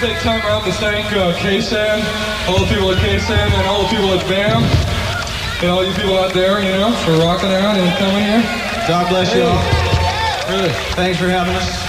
take time out to thank uh, KSAN, all the people at KSAN, and all the people at BAM, and all you people out there, you know, for rocking out and coming here. God bless you all. Really. Thanks for having us.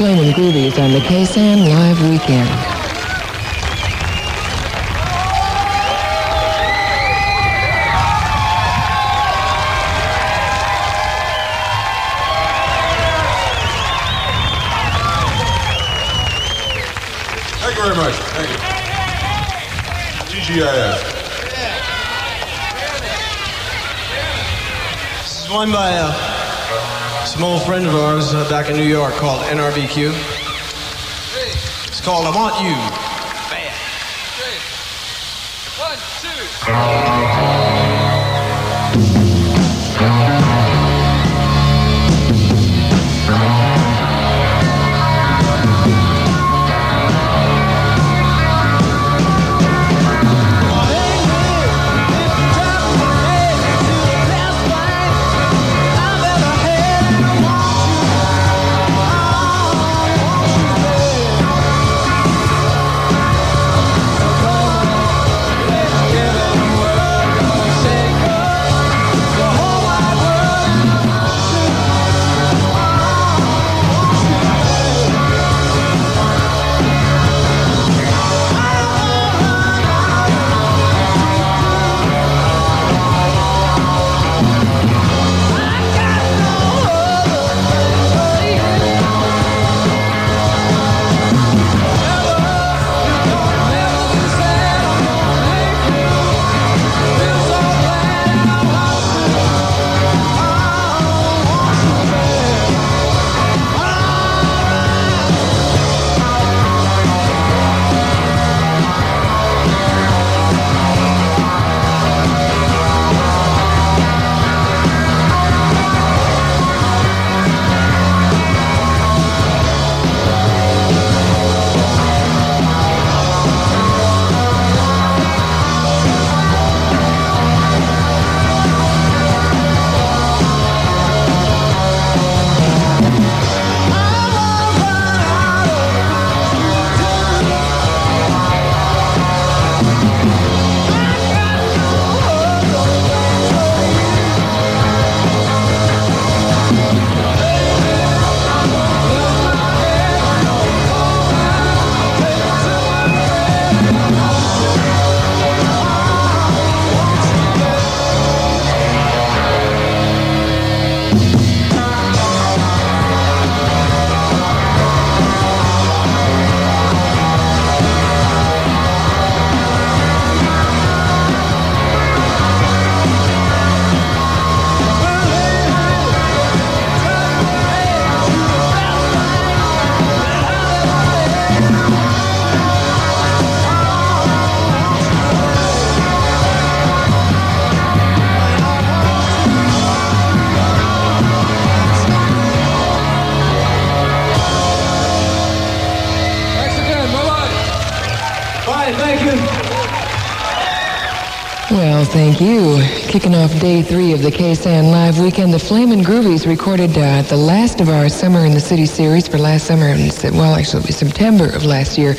Flamin' Groovies on the KSAN Live Weekend. Thank you very much. Thank you. TGIF. This is one by uh, some old friend of ours uh, back in New York called NRBQ. It's called I Want You. One, two. Well, thank you. Kicking off day three of the KSAN Live Weekend, the Flamin' Groovies recorded uh, the last of our Summer in the City series for last summer, in, well, actually, September of last year.